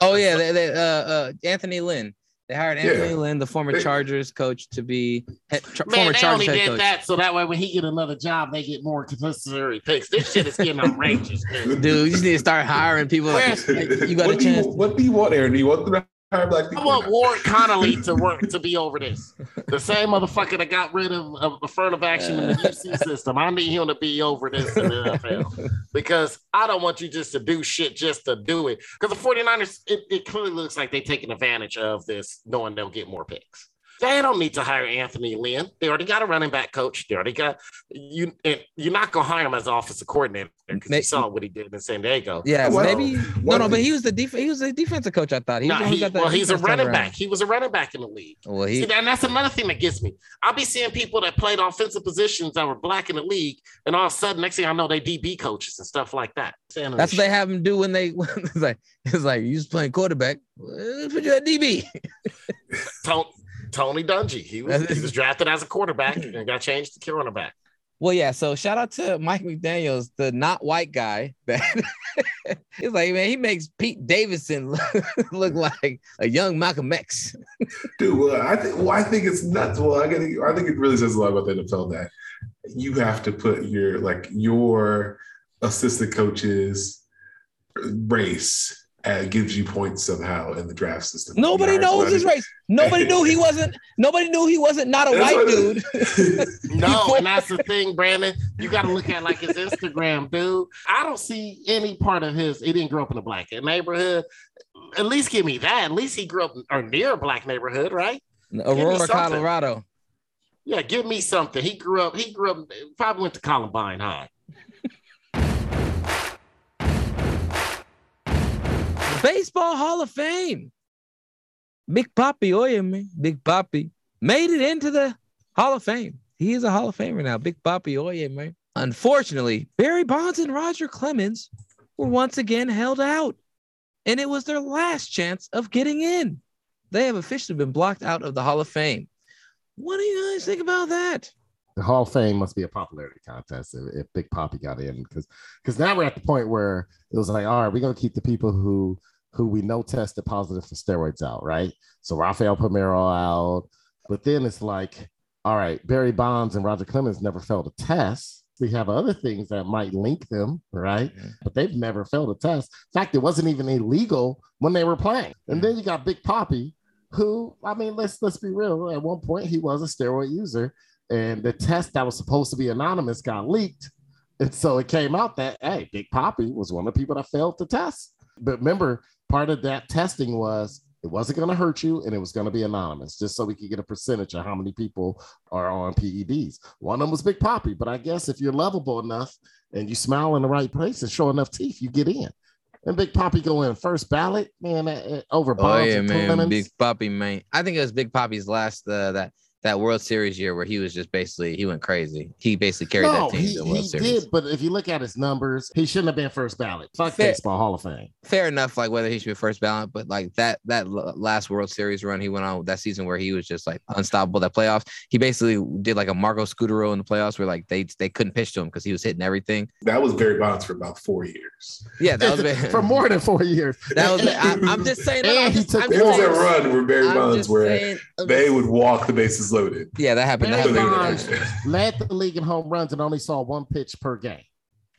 Oh yeah, they, they, uh, uh, Anthony Lynn. They hired Anthony Yeah. Lynn, the former They- Chargers coach, to be head, tra- man, former they Chargers only did coach. that so that way when he get another job, they get more compensatory picks. This shit is getting outrageous, dude. Dude, you just need to start hiring people. Like, hey, you got a what do you, chance. what do you want, Aaron? Do you want them to hire black I people? want Ward Connerly to work to be over this. The same motherfucker that got rid of, of affirmative action in the UC system. I need him to be over this in the NFL because I don't want you just to do shit just to do it. Because the 49ers, it, it clearly looks like they're taking advantage of this, knowing they'll get more picks. They don't need to hire Anthony Lynn. They already got a running back coach. They already got you. And you're not gonna hire him as offensive coordinator because you saw what he did in San Diego. Yeah, Well, maybe no, no, but he was the def- he was a defensive coach. I thought he was No, the one who he- got well, he's a defense turned running around. back. He was a running back in the league. Well, he See, and that's another thing that gets me. I'll be seeing people that played offensive positions that were black in the league, and all of a sudden, next thing I know, they DB coaches and stuff like that. Saying That's what this they have them do when they it's like it's like you just playing quarterback. Put you at DB. shit. Tony, Tony Dungy. He was, he was drafted as a quarterback and got changed to cornerback. Well, yeah. So shout out to Mike McDaniel's, the not white guy. That he's like, man, he makes Pete Davidson look, look like a young Malcolm X. Dude, well, I think well, I think it's nuts. Well, I get I think it really says a lot about the NFL that you have to put your like your assistant coaches race uh, gives you points somehow in the draft system. Nobody You hire knows his race. Nobody knew he wasn't. Nobody knew he wasn't not a That's white dude. No, and that's the thing, Brandon. You got to look at like his Instagram, dude. I don't see any part of his. He didn't grow up in a black neighborhood. At least give me that. At least he grew up or near a black neighborhood, right? Aurora. Colorado. Yeah, give me something. He grew up. He grew up. Probably went to Columbine High. Baseball Hall of Fame. Big Papi, oye me, Big Papi made it into the Hall of Fame. He is a Hall of Famer now. Big Papi, oye me. Unfortunately, Barry Bonds and Roger Clemens were once again held out, and it was their last chance of getting in. They have officially been blocked out of the Hall of Fame. What do you guys think about that? The Hall of Fame must be a popularity contest if, if Big Papi got in, because because now we're at the point where it was like, all right, we're gonna keep the people who who we know tested positive for steroids out, right? So Rafael Palmeiro out, but then it's like, all right, Barry Bonds and Roger Clemens never failed a test. We have other things that might link them, right? But they've never failed a test. In fact, it wasn't even illegal when they were playing. And then you got Big Papi, who, I mean, let's let's be real. At one point, he was a steroid user, and the test that was supposed to be anonymous got leaked. And so it came out that hey, Big Papi was one of the people that failed the test. But remember, part of that testing was it wasn't going to hurt you and it was going to be anonymous, just so we could get a percentage of how many people are on PEDs. One of them was Big Papi, but I guess if you're lovable enough and you smile in the right place and show enough teeth, you get in. And Big Papi go in first ballot, man, uh, uh, over Oh yeah, man, Clemens. Big Papi, man. I think it was Big Papi's last uh, that that World Series year where he was just basically he went crazy. He basically carried no, that team he, to the World he Series. did, but if you look at his numbers, he shouldn't have been first ballot. Fuck Fair- baseball Hall of Fame. Fair enough, like whether he should be first ballot, but like that that last World Series run he went on that season where he was just like unstoppable. That playoffs, he basically did like a Marco Scutaro in the playoffs where like they they couldn't pitch to him because he was hitting everything. That was Barry Bonds for about four years. Yeah, that was for more than four years. That was. I, I'm just saying. no, no, I'm And he just- took I'm There was saying- that run where Barry I'm Bonds just where saying- they would walk the bases loaded. Yeah, that happened. That Barry happened. Uh, Bonds led the league in home runs and only saw one pitch per game.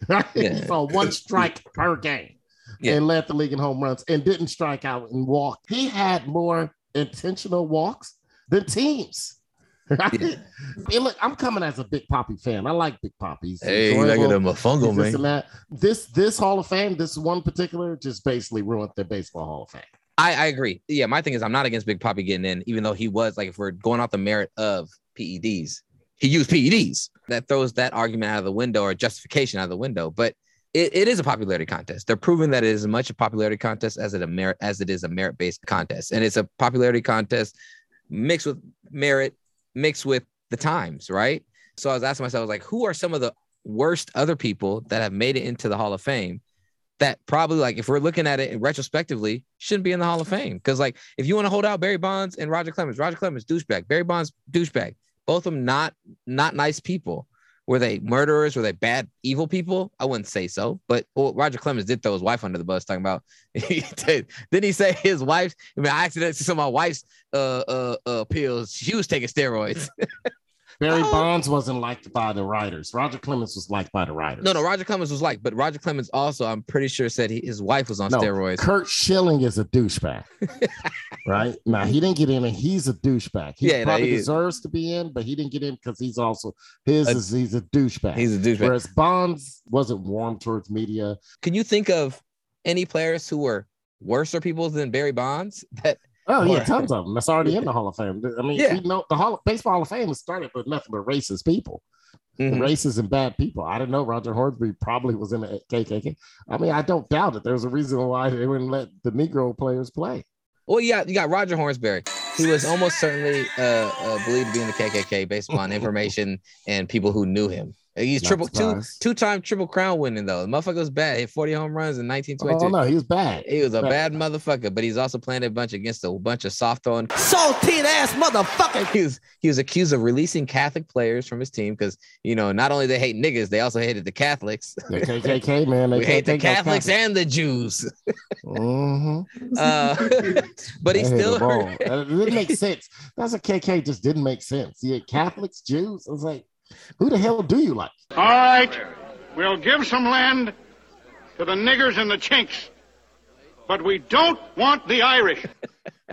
he saw one strike per game and led the league in home runs and didn't strike out and walk. He had more intentional walks than teams. Right? And look, I'm coming as a Big Papi fan. I like Big Papis. He's Hey, look at enjoyable. him, a fungal, this man. and that. This this Hall of Fame, this one particular, just basically ruined the baseball Hall of Fame. I, I agree. Yeah, my thing is I'm not against Big Papi getting in, even though he was like if we're going off the merit of PEDs, he used PEDs. That throws that argument out of the window or justification out of the window. But it, it is a popularity contest. They're proving that it is as much a popularity contest as it a merit as it is a merit based contest, and it's a popularity contest mixed with merit, mixed with the times, right? So I was asking myself, I was like, who are some of the worst other people that have made it into the Hall of Fame? That probably like if we're looking at it retrospectively shouldn't be in the Hall of Fame because like if you want to hold out Barry Bonds and Roger Clemens, Roger Clemens douchebag, Barry Bonds douchebag, both of them not not nice people. Were they murderers? Were they bad evil people? I wouldn't say so, but well, Roger Clemens did throw his wife under the bus, talking about he did. Didn't he say his wife? I mean, I accidentally saw my wife's uh uh uh pills. She was taking steroids. Barry Oh. Bonds wasn't liked by the writers. Roger Clemens was liked by the writers. no, no, Roger Clemens was like, but Roger Clemens also, I'm pretty sure said he, his wife was on No, steroids. Curt Schilling is a douchebag, right? Now he didn't get in, and he's a douchebag. He Yeah, probably he deserves to be in, but he didn't get in because he's also his A- is he's a douchebag. He's a douchebag. Whereas Bonds wasn't warm towards media. Can you think of any players who were worser people than Barry Bonds? That Oh yeah, tons of them. That's already in the Hall of Fame. I mean, Yeah. we know the Hall Baseball Hall of Fame was started with nothing but racist people. Mhm. Racist and bad people. I didn't know Roger Hornsby probably was in the KKK. I mean, I don't doubt it. There's a reason why they wouldn't let the Negro players play. Well, yeah, you got Roger Hornsberry. He was almost certainly uh, uh, believed to be in the KKK based upon information and people who knew him. He's Not triple two surprised. two time triple crown winning though. The motherfucker was bad. Hit 40 home runs in 1922. Oh no, he was bad. He was a bad motherfucker, but he's also playing a bunch against a bunch of soft throwing Salty ass motherfucker. he was he was accused of releasing Catholic players from his team because you know not only they hate niggas, they also hated the Catholics. The KKK man. They we hate the can't take those Catholics and the Jews. mm-hmm. Uh, but he still them. It didn't make sense. That's a KK just didn't make sense. Yeah, Catholics, Jews. I was like, who the hell do you like? All right, we'll give some land to the niggers and the chinks, but we don't want the Irish.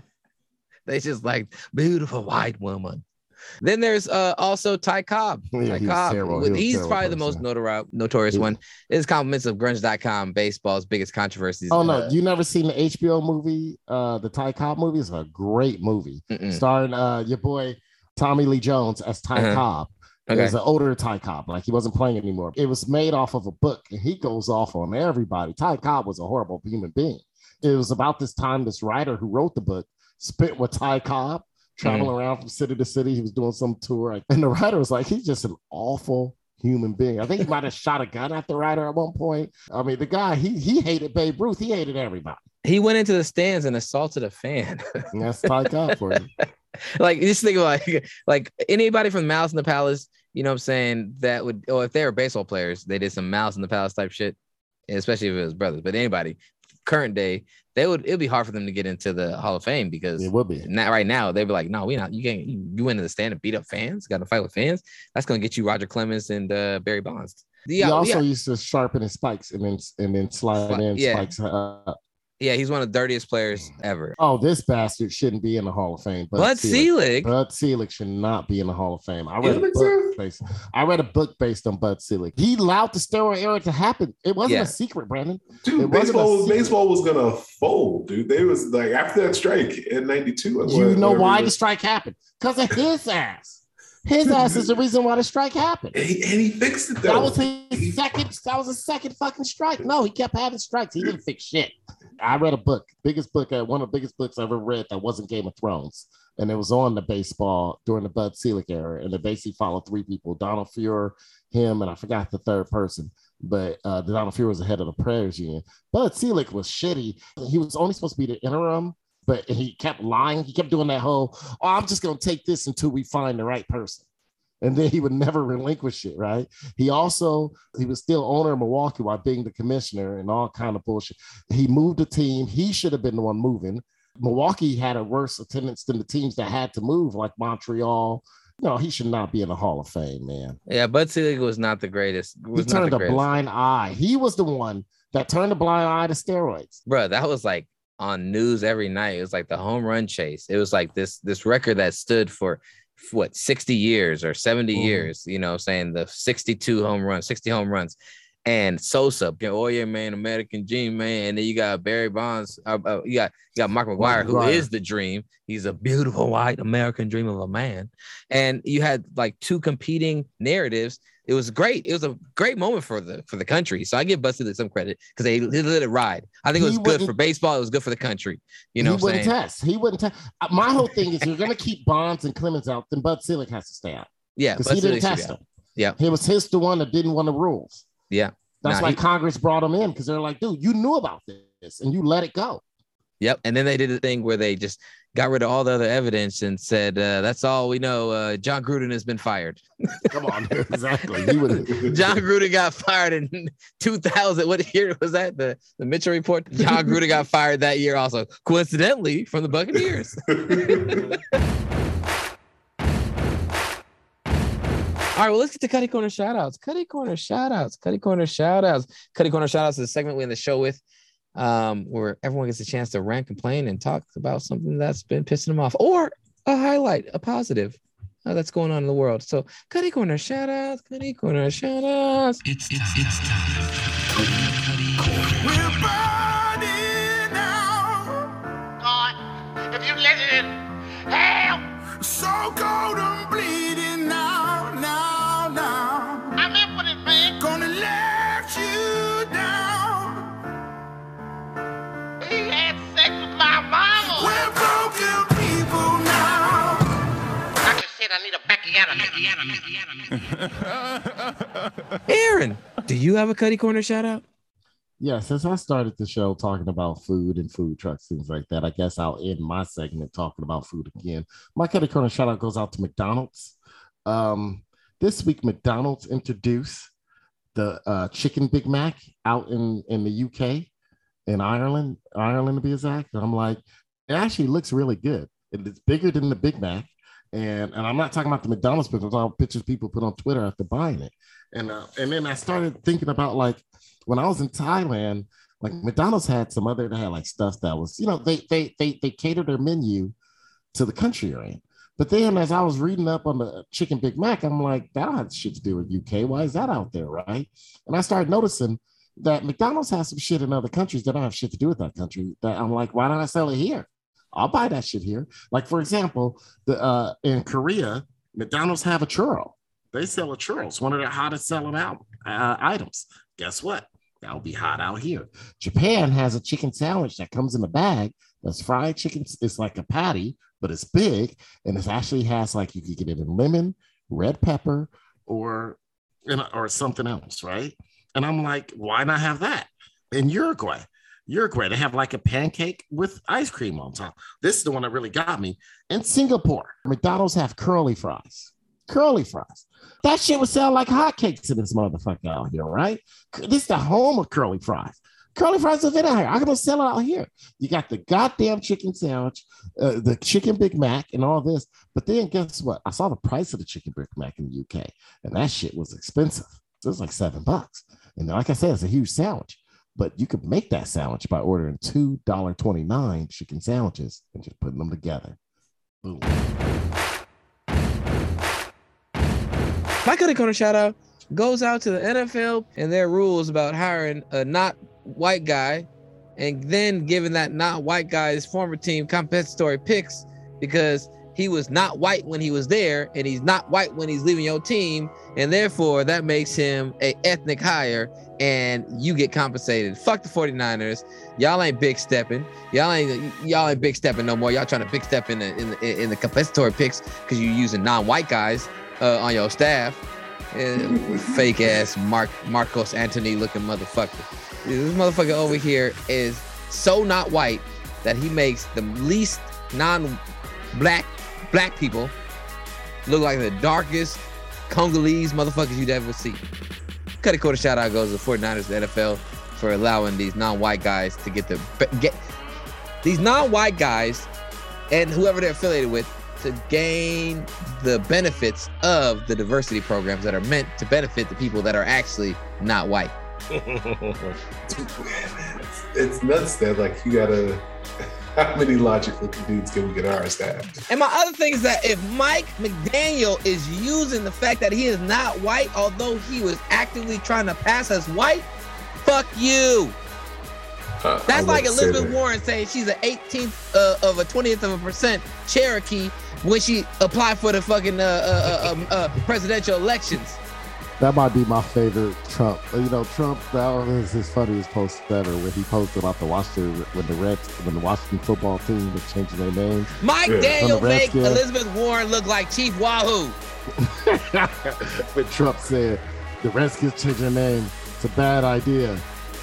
they just like beautiful white woman. Then there's uh, also Ty Cobb. Yeah, Ty he was Cobb. terrible. With- was a he's probably the most notori- notorious one. His compliments of grunge.com, baseball's biggest controversies. Oh no, Uh, you never seen the HBO movie, uh, the Ty Cobb movie? It's a great movie, Mm-mm. starring uh your boy Tommy Lee Jones as Ty Uh-huh. Cobb. Okay. It was an older Ty Cobb, like he wasn't playing anymore. It was made off of a book, and he goes off on everybody. Ty Cobb was a horrible human being. It was about this time this writer who wrote the book spent with Ty Cobb, traveling Mm-hmm. around from city to city. He was doing some tour, and the writer was like, he's just an awful human being. I think he might have shot a gun at the writer at one point. I mean, the guy he he hated Babe Ruth. He hated everybody. He went into the stands and assaulted a fan. And that's Ty Cobb for you. like just think of like like anybody from Malice in the Palace, you know what I'm saying, that would or if they were baseball players, they did some Malice in the Palace type shit, especially if it was brothers. But anybody current day, they would it'd be hard for them to get into the Hall of Fame because It would be. not right now. They'd be like, no, we not you can't you, you went to the stand and beat up fans, got to fight with fans. That's gonna get you Roger Clemens and uh, Barry Bonds. Yeah, he also yeah. used to sharpen his spikes and then and then slide Sli- in yeah. spikes. Uh, yeah, he's one of the dirtiest players ever. oh, this bastard shouldn't be in the Hall of Fame. Bud Selig? Bud Selig should not be in the Hall of Fame. I read a book based. I read a book based on Bud Selig. He allowed the steroid era to happen. It wasn't Yeah. a secret, Brandon. Dude, It baseball secret. baseball was gonna fold, dude. They was like after that strike in '92. You know why the strike happened? Because of his ass. His ass is the reason why the strike happened. And he, and he fixed it That was his second. That was his second fucking strike. No, he kept having strikes. He didn't fix shit. I read a book, biggest book, uh, one of the biggest books I ever read that wasn't Game of Thrones, and it was on the baseball during the Bud Selig era, and it basically followed three people: Donald Fehr, him, and I forgot the third person. But uh, Donald Fehr was the head of the Players Union. Bud Selig was shitty. He was only supposed to be the interim, but he kept lying. He kept doing that whole, "Oh, I'm just gonna take this until we find the right person." and then he would never relinquish it right? He also he was still owner of milwaukee while being the commissioner and all kind of bullshit. He moved the team. He should have been the one moving. Milwaukee had a worse attendance than the teams that had to move like montreal. No he should not be in the hall of fame man. Yeah, Bud Selig was not the greatest. he Was not turned the a blind eye. He was the one that turned a blind eye to steroids. Bro that was like on news every night it was like the home run chase it was like this this record that stood for what 60 years or 70 Mhm. years you know saying the 62 home runs 60 home runs and Sosa, oh yeah, man, American Dream, man. And then you got Barry Bonds, uh, uh, you got you got Mark McGwire, who is the dream. He's a beautiful white American dream of a man. And you had like two competing narratives. It was great. It was a great moment for the for the country. So I give Bud Selig some credit because they, they let it ride. I think it was good for baseball. It was good for the country. You know, he wouldn't saying? test he wouldn't test uh, my whole thing is you're gonna keep bonds and clemens out then bud selig has to stay out Yeah, because he didn't test out. him Yeah, He was his the one that didn't want the rules. yeah. That's Nah, why he- Congress brought him in because they're like, dude, you knew about this and you let it go. Yep. And then they did a thing where they just got rid of all the other evidence and said, uh, "That's all we know." Uh, Jon Gruden has been fired. Come on, exactly. Jon Gruden got fired in 2000. What year was that? The the Mitchell report. Jon Gruden got fired that year, also coincidentally from the Buccaneers. All right, well, let's get to Cutty Corner shoutouts. Cutty Corner shoutouts. Cutty Corner shoutouts. Cutty Corner shoutouts is a segment we end the show with, um, where everyone gets a chance to rant, complain, and talk about something that's been pissing them off, or a highlight, a positive uh, that's going on in the world. So, Cuddy Corner shout shoutouts. Cuddy Corner shoutouts. It's it's it's time. Aaron, do you have a Cuddy Corner shout out? Yeah, since I started the show talking about food and food trucks, things like that, I guess I'll end my segment talking about food again. My Cuddy Corner shout out goes out to McDonald's. Um, this week, McDonald's introduced the uh, chicken Big Mac out in, in the UK, in Ireland, Ireland to be exact. And I'm like, it actually looks really good. It's bigger than the Big Mac. And, and I'm not talking about the McDonald's pictures, pictures people put on Twitter after buying it. And uh, and then I started thinking about like when I was in Thailand, like McDonald's had some other they had like stuff that was, you know, they they they they catered their menu to the country you're in. But then as I was reading up on the chicken Big Mac, I'm like, that don't have shit to do with UK. Why is that out there? Right. And I started noticing that McDonald's has some shit in other countries that don't have shit to do with that country. That I'm like, why don't I sell it here? I'll buy that shit here. Like for example, the uh in Korea, McDonald's have a churro. They sell a churro. It's one of their hottest selling out uh, items. Guess what? That'll be hot out here. Japan has a chicken sandwich that comes in a bag that's fried chicken. It's like a patty, but it's big, and it actually has like you could get it in lemon, red pepper, or or something else, right? And I'm like, why not have that in Uruguay? Uruguay, they have like a pancake with ice cream on top. This is the one that really got me. In Singapore, McDonald's have curly fries. Curly fries. That shit would sell like hotcakes to this motherfucker out here, right? This is the home of curly fries. Curly fries are out here. I'm gonna sell it out here. You got the goddamn chicken sandwich, uh, the chicken Big Mac, and all this. But then guess what? I saw the price of the chicken Big Mac in the UK, and that shit was expensive. It was like seven bucks. And like I said, it's a huge sandwich. But you could make that sandwich by ordering two dollar twenty nine chicken sandwiches and just putting them together. Boom. My Cutty Corner shout out goes out to the NFL and their rules about hiring a not white guy and then giving that not white guy's former team compensatory picks because he was not white when he was there and he's not white when he's leaving your team and therefore that makes him a ethnic hire and you get compensated. Fuck the 49ers. Y'all ain't big stepping. Y'all ain't y'all ain't big stepping no more. Y'all trying to big step in the in the, in the compensatory picks because you're using non-white guys uh, on your staff. Fake ass mark marcos anthony looking motherfucker. This motherfucker over here is so not white that he makes the least non-black black people look like the darkest Congolese motherfuckers you'd ever see. Cut a quarter shout out goes to the 49ers, the NFL, for allowing these non-white guys to get the get these non-white guys and whoever they're affiliated with to gain the benefits of the diversity programs that are meant to benefit the people that are actually not white. it's nuts that like you gotta how many logical dudes can we get on our staff? And my other thing is that if Mike McDaniel is using the fact that he is not white, although he was actively trying to pass as white, fuck you. Uh, That's like Elizabeth that. Warren saying she's an 18th uh, of a 20th of a percent Cherokee when she applied for the fucking uh, uh, uh um, uh presidential elections. That might be my favorite Trump. You know, Trump. That was his funniest post ever when he posted about the Washington when the Reds when the Washington football team was changing their name. Mike yeah. Daniel make Elizabeth Warren look like Chief Wahoo. but Trump said the Redskins changing their name. It's a bad idea.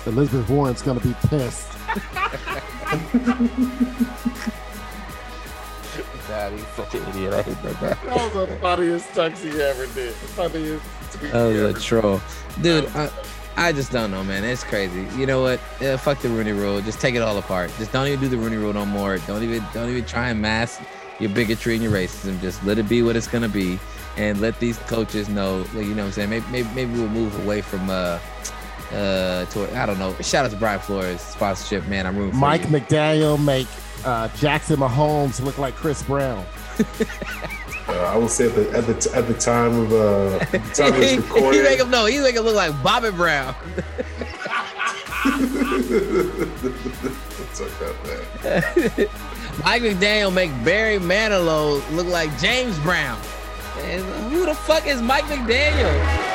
Elizabeth Warren's gonna be pissed. God, he's such an idiot. I hate that guy. That was the funniest text he ever did. Funniest Oh, the troll, dude. I, I just don't know, man. It's crazy. You know what? Yeah, fuck the Rooney Rule. Just take it all apart. Just don't even do the Rooney Rule no more. Don't even don't even try and mask your bigotry and your racism. Just let it be what it's gonna be, and let these coaches know. Like, you know what I'm saying? Maybe maybe, maybe we'll move away from uh uh to I don't know. Shout out to Brian Flores sponsorship, man. I'm rooting for Mike. McDaniel make uh, Jackson Mahomes look like Chris Brown. Uh, I will say at the at the, at the time of uh, the time of this recording, he make him no, he make him look like Bobby Brown. Took that Mike McDaniel make Barry Manilow look like James Brown. And who the fuck is Mike McDaniel?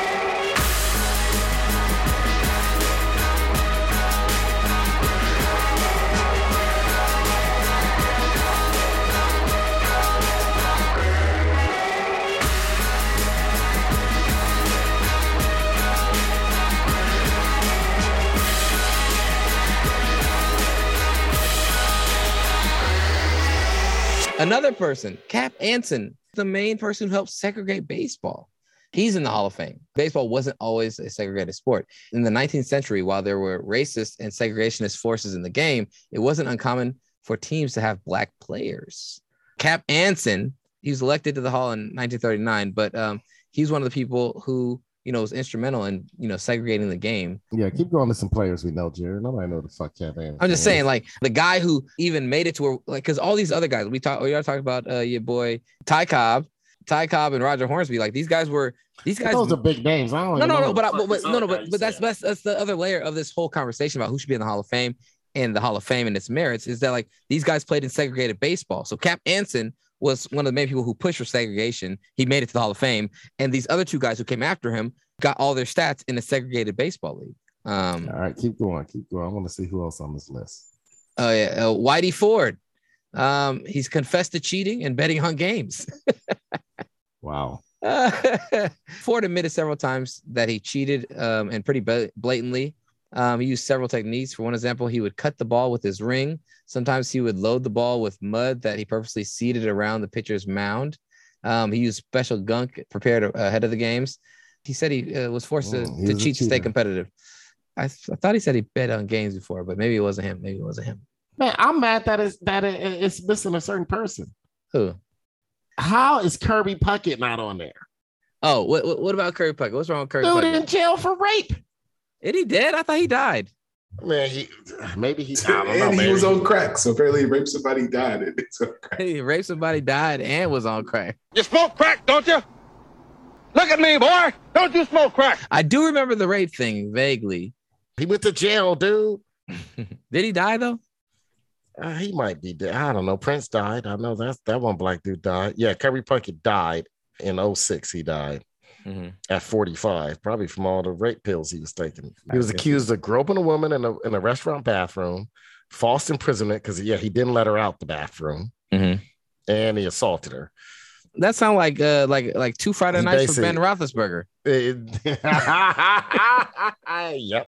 Another person, Cap Anson, the main person who helped segregate baseball. He's in the Hall of Fame. Baseball wasn't always a segregated sport. In the 19th century, while there were racist and segregationist forces in the game, it wasn't uncommon for teams to have black players. Cap Anson, he was elected to the Hall in 1939, but um, he's one of the people who you know, was instrumental in, you know, segregating the game. Yeah, keep going to some players we know, Jared. Nobody know the fuck Cap Anderson. I'm just saying, like the guy who even made it to where, like, because all these other guys, we talk, we are talking about uh, your boy Ty Cobb, Ty Cobb and Roger Hornsby. Like these guys were these guys. Those are big names. I don't no, no, no, but, I, but, but no, no, but, but that's, that's that's the other layer of this whole conversation about who should be in the Hall of Fame. and the Hall of Fame and its merits is that like these guys played in segregated baseball. So Cap Anson was one of the main people who pushed for segregation. He made it to the Hall of Fame, and these other two guys who came after him got all their stats in a segregated baseball league. Um, All right, keep going, keep going. I want to see who else on this list. Oh yeah, uh, Whitey Ford. Um, he's confessed to cheating and betting on games. Wow. Ford admitted several times that he cheated um, and pretty blatantly. Um, he used several techniques. For one example, he would cut the ball with his ring. Sometimes he would load the ball with mud that he purposely seeded around the pitcher's mound. Um, he used special gunk prepared ahead of the games. He said he uh, was forced Mm, to, to was cheat to stay competitive. I, th- I thought he said he bet on games before, but maybe it wasn't him. Maybe it wasn't him. Man, I'm mad that it's that it, it's missing a certain person. Who? How is Kirby Puckett not on there? Oh, what what, what about Curry Puckett? What's wrong with Curry Dude Puckett? in jail for rape. Is he dead? I thought he died. Man, he maybe he. I don't know. and he maybe was on crack. So apparently he raped somebody, died. And it's on crack. He raped somebody, died, and was on crack. You smoke crack, don't you? Look at me, boy. Don't you smoke crack? I do remember the rape thing vaguely. He went to jail, dude. Did he die though? Uh, he might be dead. I don't know. Prince died. I know that's that one black dude died. Yeah, Kirby Puckett died in 06. He died Mhm. at 45, probably from all the rape pills he was taking. He was accused of groping a woman in a in a restaurant bathroom, false imprisonment because yeah, he didn't let her out the bathroom, Mhm. and he assaulted her. That sounds like uh like like two Friday He nights from Ben Roethlisberger. yep.